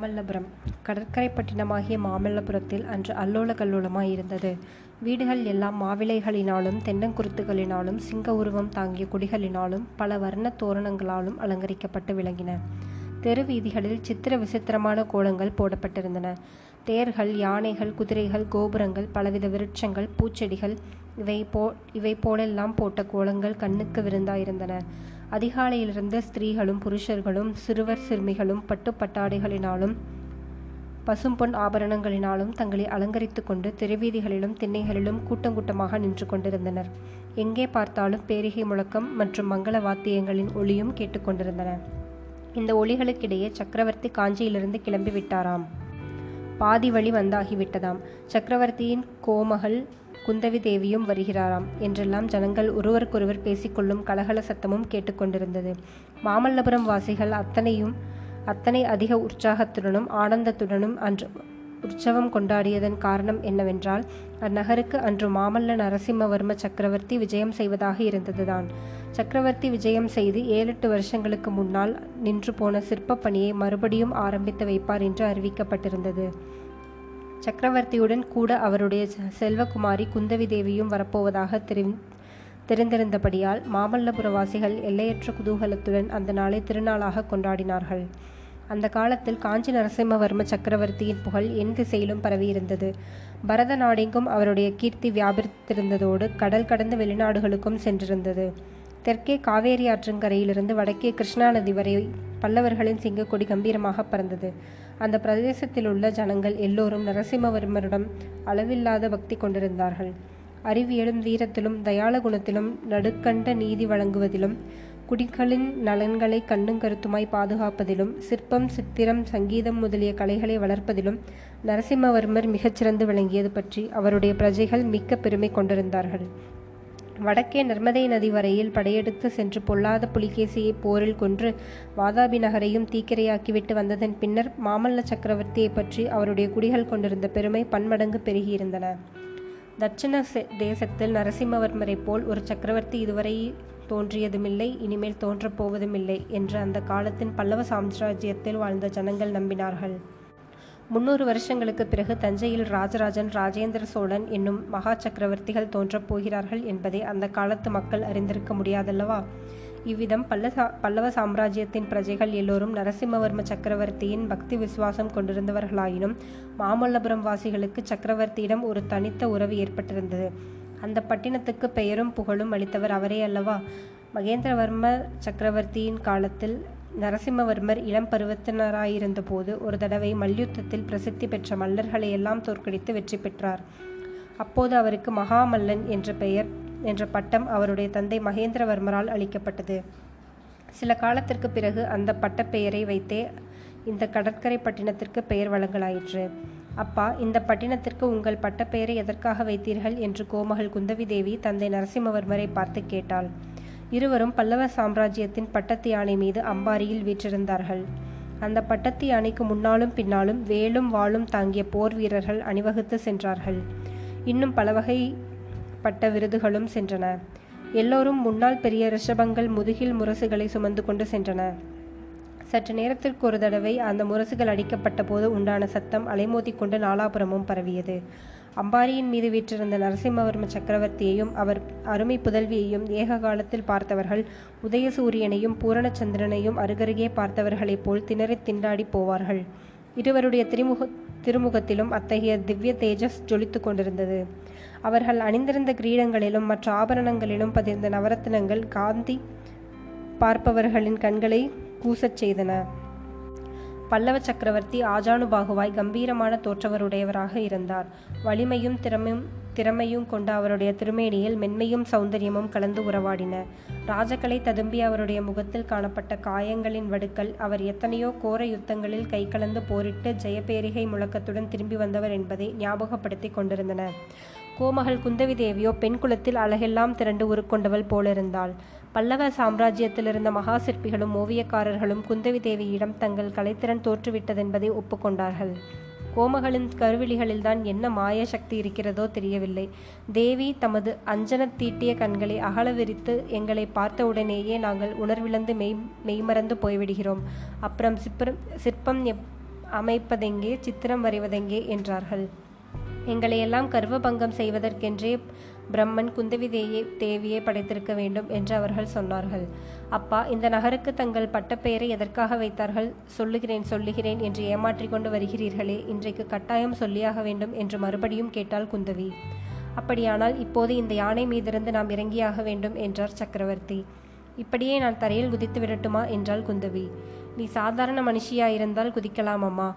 மாமல்லபுரம் கடற்கரைப்பட்டினமாகிய மாமல்லபுரத்தில் அன்று அல்லோல கல்லோலமாய் இருந்தது. வீடுகள் எல்லாம் மாவிளைகளினாலும் தென்னங்குருத்துகளினாலும் சிங்க உருவம் தாங்கிய கொடிகளினாலும் பல வர்ண தோரணங்களாலும் அலங்கரிக்கப்பட்டு விளங்கின. தெரு வீதிகளில் சித்திர விசித்திரமான கோலங்கள் போடப்பட்டிருந்தன. தேர்கள் யானைகள் குதிரைகள் கோபுரங்கள் பலவித விருட்சங்கள் பூச்செடிகள் இவை போலெல்லாம் போட்ட கோலங்கள் கண்ணுக்கு விருந்தாயிருந்தன. அதிகாலையிலிருந்து ஸ்திரீகளும் புருஷர்களும் சிறுவர் சிறுமிகளும் பட்டுப்பட்டாடைகளினாலும் பசும்பொன் ஆபரணங்களினாலும் தங்களை அலங்கரித்துக் கொண்டு திருவீதிகளிலும் திண்ணைகளிலும் கூட்டங் கூட்டமாக நின்று கொண்டிருந்தனர். எங்கே பார்த்தாலும் பேரிகை முழக்கம் மற்றும் மங்கள வாத்தியங்களின் ஒளியும் கேட்டுக்கொண்டிருந்தன இந்த ஒளிகளுக்கிடையே சக்கரவர்த்தி காஞ்சியிலிருந்து கிளம்பி விட்டாராம். பாதி வழி வந்தாகிவிட்டதாம். சக்கரவர்த்தியின் கோமகள் குந்தவி தேவியும் வருகிறாராம் என்றெல்லாம் ஜனங்கள் ஒருவருக்கொருவர் பேசிக்கொள்ளும் கலகல சத்தமும் கேட்டுக்கொண்டிருந்தது மாமல்லபுரம் வாசிகள் அத்தனையும் அத்தனை அதிக உற்சாகத்துடனும் ஆனந்தத்துடனும் அன்று உற்சவம் கொண்டாடியதன் காரணம் என்னவென்றால் அந்நகருக்கு அன்று மாமல்ல நரசிம்மவர்ம சக்கரவர்த்தி விஜயம் செய்வதாக இருந்ததுதான். சக்கரவர்த்தி விஜயம் செய்து ஏழெட்டு வருஷங்களுக்கு முன்னால் நின்று போன சிற்பப் பணியை மறுபடியும் ஆரம்பித்து வைப்பார் என்று அறிவிக்கப்பட்டிருந்தது. சக்கரவர்த்தியுடன் கூட அவருடைய செல்வகுமாரி குந்தவி தேவியும் வரப்போவதாக தெரி தெரிந்திருந்தபடியால் மாமல்லபுரவாசிகள் எல்லையற்ற குதூகலத்துடன் அந்த நாளை திருநாளாக கொண்டாடினார்கள். அந்த காலத்தில் காஞ்சி நரசிம்மவர்ம சக்கரவர்த்தியின் புகழ் என் திசையிலும் பரவியிருந்தது. பரத நாடெங்கும் அவருடைய கீர்த்தி வியாபித்திருந்ததோடு கடல் கடந்த வெளிநாடுகளுக்கும் சென்றிருந்தது. தெற்கே காவேரி ஆற்றங்கரையிலிருந்து வடக்கே கிருஷ்ணா நதி வரை பல்லவர்களின் சிங்கக்கொடி கம்பீரமாக பறந்தது. அந்த பிரதேசத்தில் உள்ள ஜனங்கள் எல்லோரும் நரசிம்மவர்மரிடம் அளவில்லாத பக்தி கொண்டிருந்தார்கள். அறிவியலும் வீரத்திலும் தயாள குணத்திலும் நடுக்கண்ட நீதி வழங்குவதிலும் குடிகளின் நலன்களை கண்ணும் கருத்துமாய் பாதுகாப்பதிலும் சிற்பம் சித்திரம் சங்கீதம் முதலிய கலைகளை வளர்ப்பதிலும் நரசிம்மவர்மர் மிகச்சிறந்து விளங்கியது பற்றி அவருடைய பிரஜைகள் மிக்க பெருமை கொண்டிருந்தார்கள். வடக்கே நர்மதை நதி வரையில் படையெடுத்து சென்று பொல்லாத புலிகேசியைப் போரில் கொன்று வாதாபி நகரையும் தீக்கிரையாக்கிவிட்டு வந்ததன் பின்னர் மாமல்ல சக்கரவர்த்தியைப் பற்றி அவருடைய குடிகள் கொண்டிருந்த பெருமை பன்மடங்கு பெருகியிருந்தன. தட்சிண தேசத்தில் நரசிம்மவர்மரைப் போல் ஒரு சக்கரவர்த்தி இதுவரை தோன்றியதுமில்லை இனிமேல் தோன்றப் போவதுமில்லை என்று அந்த காலத்தின் பல்லவ சாம்ராஜ்யத்தில் வாழ்ந்த ஜனங்கள் நம்பினார்கள். முந்நூறு வருஷங்களுக்குப் பிறகு தஞ்சையில் ராஜராஜன் ராஜேந்திர சோழன் என்னும் மகா சக்கரவர்த்திகள் தோன்றப் போகிறார்கள் என்பதை அந்த காலத்து மக்கள் அறிந்திருக்க முடியாதல்லவா? இவ்விதம் பல்லவ சாம்ராஜ்யத்தின் பிரஜைகள் எல்லோரும் நரசிம்மவர்ம சக்கரவர்த்தியின் பக்தி விசுவாசம் கொண்டிருந்தவர்களாயினும் மாமல்லபுரம் வாசிகளுக்கு சக்கரவர்த்தியிடம் ஒரு தனித்த உறவு ஏற்பட்டிருந்தது. அந்த பட்டினத்துக்கு பெயரும் புகழும் அளித்தவர் அவரே அல்லவா? மகேந்திரவர்ம சக்கரவர்த்தியின் காலத்தில் நரசிம்மவர்மர் இளம் பருவத்தினராயிருந்தபோது ஒரு தடவை மல்யுத்தத்தில் பிரசித்தி பெற்ற மல்லர்களை எல்லாம் தோற்கடித்து வெற்றி பெற்றார். அப்போது அவருக்கு மகாமல்லன் என்ற பெயர் என்ற பட்டம் அவருடைய தந்தை மகேந்திரவர்மரால் அளிக்கப்பட்டது. சில காலத்திற்குப் பிறகு அந்த பட்டப்பெயரை வைத்தே இந்த கடற்கரை பட்டினத்திற்கு பெயர் வழங்கலாயிற்று. அப்பா இந்தப் பட்டினத்திற்கு உங்கள் பட்டப்பெயரை எதற்காக வைத்தீர்கள்? என்று கோமகள் குந்தவி தேவி தந்தை நரசிம்மவர்மரை பார்த்துக் கேட்டாள். இருவரும் பல்லவ சாம்ராஜ்யத்தின் பட்டத்து யானை மீது அம்பாரியில் வீற்றிருந்தார்கள். அந்த பட்டத்து யானைக்கு முன்னாலும் பின்னாலும் வேலும் வாளும் தாங்கிய போர் வீரர்கள் அணிவகுத்துச் சென்றார்கள். இன்னும் பலவகை பட்ட விருதுகளும் சென்றன. எல்லோரும் முன்னால் பெரிய ரிஷபங்கள் முதுகில் முரசுகளை சுமந்து கொண்டு சென்றன. சற்று நேரத்திற்கு ஒரு தடவை அந்த முரசுகள் அடிக்கப்பட்டபோது உண்டான சத்தம் அலைமோதிக்கொண்டு நாலாபுரமும் பரவியது. அம்பாரியின் மீது வீற்றிருந்த நரசிம்மவர்ம சக்கரவர்த்தியையும் அவர் அருமை புதல்வியையும் ஏக காலத்தில் பார்த்தவர்கள் உதய சூரியனையும் அருகருகே பார்த்தவர்களைப் போல் திணறித் திண்டாடிப் போவார்கள். இருவருடைய திருமுகத்திலும் அத்தகைய திவ்ய தேஜஸ் ஜொலித்துக் கொண்டிருந்தது. அவர்கள் அணிந்திருந்த கிரீடங்களிலும் மற்ற ஆபரணங்களிலும் பதிர்ந்த நவரத்னங்கள் காந்தி பார்ப்பவர்களின் கண்களை கூசச் செய்தன. பல்லவ சக்கரவர்த்தி ஆஜானுபாகுவாய் கம்பீரமான தோற்றவருடையவராக இருந்தார். வலிமையும் திறமையுங் கொண்ட அவருடைய திருமேனியில் மென்மையும் சௌந்தரியமும் கலந்து உறவாடின. ராஜகலை ததும்பி அவருடைய முகத்தில் காணப்பட்ட காயங்களின் வடுக்கள் அவர் எத்தனையோ கோர யுத்தங்களில் கை கலந்து போரிட்டு ஜெயபேரிகை முழக்கத்துடன் திரும்பி வந்தவர் என்பதை ஞாபகப்படுத்தி கொண்டிருந்தன. கோமகள் குந்தவி தேவியோ பெண் குலத்தில் அழகெல்லாம் திரண்டு உருக்கொண்டவள் போலிருந்தாள். பல்லவ சாம்ராஜ்யத்தில் இருந்த மகா சிற்பிகளும் ஓவியக்காரர்களும் குந்தவி தேவியிடம் தங்கள் கலைத்திறன் தோற்றுவிட்டதென்பதை ஒப்புக்கொண்டார்கள் கோமகளின் கருவிழிகளில்தான் என்ன மாய சக்தி இருக்கிறதோ தெரியவில்லை. தேவி தமது அஞ்சனத் தீட்டிய கண்களை அகல விரித்து எங்களை பார்த்தவுடனேயே நாங்கள் உணர்விழந்து மெய் மெய்மறந்து போய்விடுகிறோம். அப்புறம் சிற்பம் அமைப்பதெங்கே சித்திரம் வரைவதெங்கே என்றார்கள் எங்களையெல்லாம் கர்வபங்கம் செய்வதற்கென்றே பிரம்மன் குந்தவி தேயை தேவியை படைத்திருக்க வேண்டும் என்று அவர்கள் சொன்னார்கள். அப்பா இந்த நகருக்கு தங்கள் பட்டப்பெயரை எதற்காக வைத்தார்கள்? சொல்லுகிறேன் சொல்லுகிறேன் என்று ஏமாற்றிக் கொண்டு வருகிறீர்களே இன்றைக்கு கட்டாயம் சொல்லியாக வேண்டும் என்று மறுபடியும் கேட்டாள் குந்தவி. அப்படியானால் இப்போது இந்த யானை மீதிருந்து நாம் இறங்கியாக வேண்டும் என்றார் சக்கரவர்த்தி. இப்படியே நான் தரையில் குதித்து விடட்டுமா? என்றாள் குந்தவி. நீ சாதாரண மனுஷியாயிருந்தால் குதிக்கலாம் அம்மா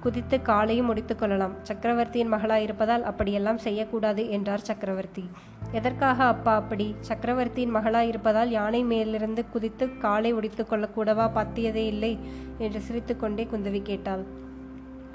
குதித்து காலையும் முடித்துக் கொள்ளலாம். சக்கரவர்த்தியின் மகளாயிருப்பதால் அப்படியெல்லாம் செய்யக்கூடாது என்றார் சக்கரவர்த்தி. எதற்காக அப்பா அப்படி? சக்கரவர்த்தியின் மகளாயிருப்பதால் யானை மேலிருந்து குதித்து காலை உடித்து கொள்ளக்கூடவா? பத்தியதே இல்லை என்று சிரித்துக்கொண்டே குந்தவி கேட்டாள்.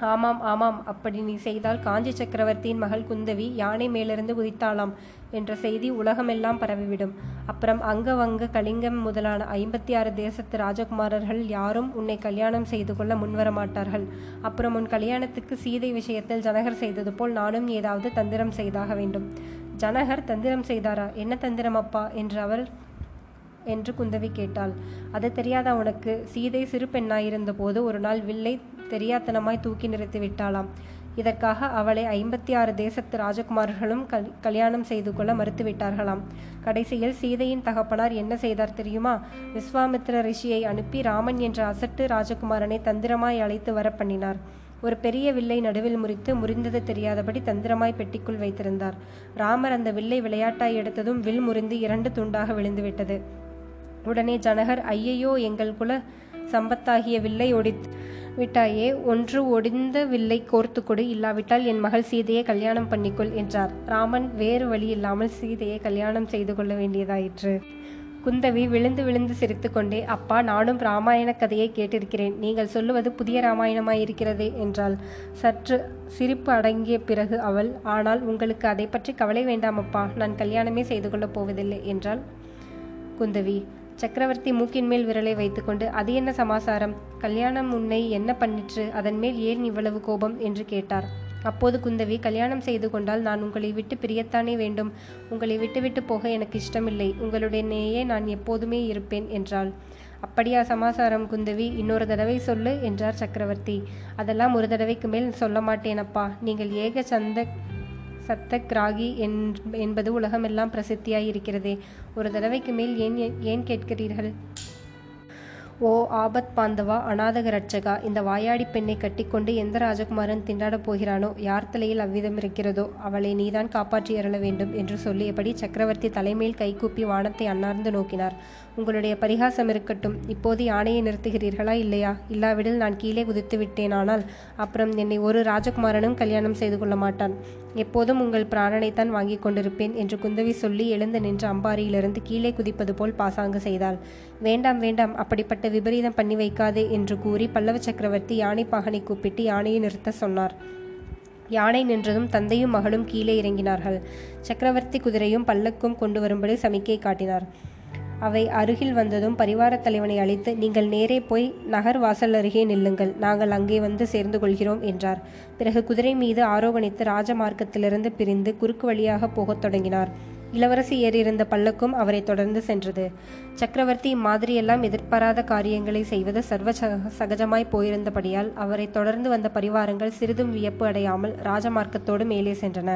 ஆமாம் ஆமாம் அப்படி நீ செய்தால் காஞ்சி சக்கரவர்த்தியின் மகள் குந்தவி யானை மேலிருந்து குதித்தாளாம் என்ற செய்தி உலகமெல்லாம் பரவிவிடும். அப்புறம் அங்க வங்க கலிங்கம் முதலான ஐம்பத்தி ஆறு தேசத்து ராஜகுமாரர்கள் யாரும் உன்னை கல்யாணம் செய்து கொள்ள முன்வர மாட்டார்கள் அப்புறம் உன் கல்யாணத்துக்கு சீதை விஷயத்தில் ஜனகர் செய்தது போல் நானும் ஏதாவது தந்திரம் செய்தாக வேண்டும். ஜனகர் தந்திரம் செய்தாரா? என்ன தந்திரம் அப்பா? என்று அவள் என்று குந்தவி கேட்டாள். அது தெரியாத உனக்கு? சீதை சிறு பெண்ணாயிருந்த போது ஒரு நாள் வில்லை தெரியாத்தனமாய் தூக்கி நிறுத்தி விட்டாளாம். இதற்காக அவளை ஐம்பத்தி ஆறு தேசத்து ராஜகுமாரர்களும் கல் கல்யாணம் செய்து கொள்ள மறுத்துவிட்டார்களாம் கடைசியில் சீதையின் தகப்பனார் என்ன செய்தார் தெரியுமா? விஸ்வாமித்ர ரிஷியை அனுப்பி ராமன் என்ற அசட்டு ராஜகுமாரனை தந்திரமாய் அழைத்து வர பண்ணினார். ஒரு பெரிய வில்லை நடுவில் முறித்து முறிந்தது தெரியாதபடி தந்திரமாய் பெட்டிக்குள் வைத்திருந்தார். ராமர் அந்த வில்லை விளையாட்டாய் எடுத்ததும் வில் முறிந்து இரண்டு துண்டாக விழுந்துவிட்டது. உடனே ஜனகர் ஐயையோ எங்கள் குல சம்பத்தாகிய வில்லை ஒடித்து விட்டாயே ஒன்று ஒடிந்த வில்லை கோர்த்து கொடு இல்லாவிட்டால் என் மகள் சீதையை கல்யாணம் பண்ணிக்கொள் என்றார். ராமன் வேறு வழி இல்லாமல் சீதையை கல்யாணம் செய்து கொள்ள வேண்டியதாயிற்று. குந்தவி விழுந்து விழுந்து சிரித்துக்கொண்டே அப்பா நானும் ராமாயண கதையை கேட்டிருக்கிறேன். நீங்கள் சொல்லுவது புதிய ராமாயணமாயிருக்கிறதே என்றாள். சற்று சிரிப்பு அடங்கிய பிறகு அவள் ஆனால் உங்களுக்கு அதை பற்றி கவலை வேண்டாம் அப்பா. நான் கல்யாணமே செய்து கொள்ளப் போவதில்லை என்றாள் குந்தவி. சக்கரவர்த்தி மூக்கின் மேல் விரலை வைத்துக்கொண்டு அது என்ன சமாசாரம்? கல்யாணம் உன்னை என்ன பண்ணிற்று? அதன் மேல் ஏன் இவ்வளவு கோபம்? என்று கேட்டார். அப்போது குந்தவி கல்யாணம் செய்து கொண்டால் நான் உங்களை விட்டு பிரியத்தானே வேண்டும். உங்களை விட்டுவிட்டு போக எனக்கு இஷ்டமில்லை. உங்களுடனேயே நான் எப்போதுமே இருப்பேன் என்றாள். அப்படியா சமாசாரம் குந்தவி இன்னொரு தடவை சொல்லு என்றார் சக்கரவர்த்தி. அதெல்லாம் ஒரு தடவைக்கு மேல் சொல்ல மாட்டேனப்பா நீங்கள் ஏக சந்த சத்த கிராகி என்பது உலகமெல்லாம் பிரசித்தியாய் இருக்கிறதே ஒரு தடவைக்கு மேல் ஏன் ஏன் கேட்கிறீர்கள்? ஓ ஆபத் பாந்தவா அநாதக ரட்சகா இந்த வாயாடி பெண்ணை கட்டிக்கொண்டு எந்த ராஜகுமாரன் திண்டாடப் போகிறானோ யார் தலையில் அவ்விதம் இருக்கிறதோ அவளை நீதான் காப்பாற்றி அருள வேண்டும் என்று சொல்லியபடி சக்கரவர்த்தி தலைமையில் கைகூப்பி வானத்தை அன்னார்ந்து நோக்கினார். உங்களுடைய பரிகாசம் இருக்கட்டும் இப்போது யானையை நிறுத்துகிறீர்களா இல்லையா? இல்லாவிடில் நான் கீழே குதித்து விட்டேனானால் அப்புறம் என்னை ஒரு ராஜகுமாரனும் கல்யாணம் செய்து கொள்ள மாட்டான். எப்போதும் உங்கள் பிராணனைத்தான் வாங்கி கொண்டிருப்பேன் என்று குந்தவி சொல்லி எழுந்து நின்ற அம்பாரியிலிருந்து கீழே குதிப்பது போல் பாசாங்கு செய்தாள். வேண்டாம் வேண்டாம் அப்படிப்பட்ட விபரீதம் பண்ணி வைக்காதே என்று கூறி பல்லவ சக்கரவர்த்தி யானை பாகனை கூப்பிட்டு யானையை நிறுத்த சொன்னார். யானை நின்றதும் தந்தையும் மகளும் கீழே இறங்கினார்கள். சக்கரவர்த்தி குதிரையும் பல்லக்கும் கொண்டு வரும்படி சமிக்கை காட்டினார். அவை அருகில் வந்ததும் பரிவாரத் தலைவனை அழைத்து நீங்கள் நேரே போய் நகர் வாசல் அருகே நில்லுங்கள். நாங்கள் அங்கே வந்து சேர்ந்து கொள்கிறோம் என்றார். பிறகு குதிரை மீது ஆரோகணித்து ராஜமார்க்கத்திலிருந்து பிரிந்து குறுக்கு வழியாக போகத் தொடங்கினார். இளவரசி ஏறியிருந்த பல்லக்கும் அவரை தொடர்ந்து சென்றது. சக்கரவர்த்தி இம்மாதிரியெல்லாம் எதிர்பாராத காரியங்களை செய்வது சர்வ சகஜமாய் போயிருந்தபடியால் அவரை தொடர்ந்து வந்த பரிவாரங்கள் சிறிதும் வியப்பு அடையாமல் ராஜமார்க்கத்தோடு மேலே சென்றன.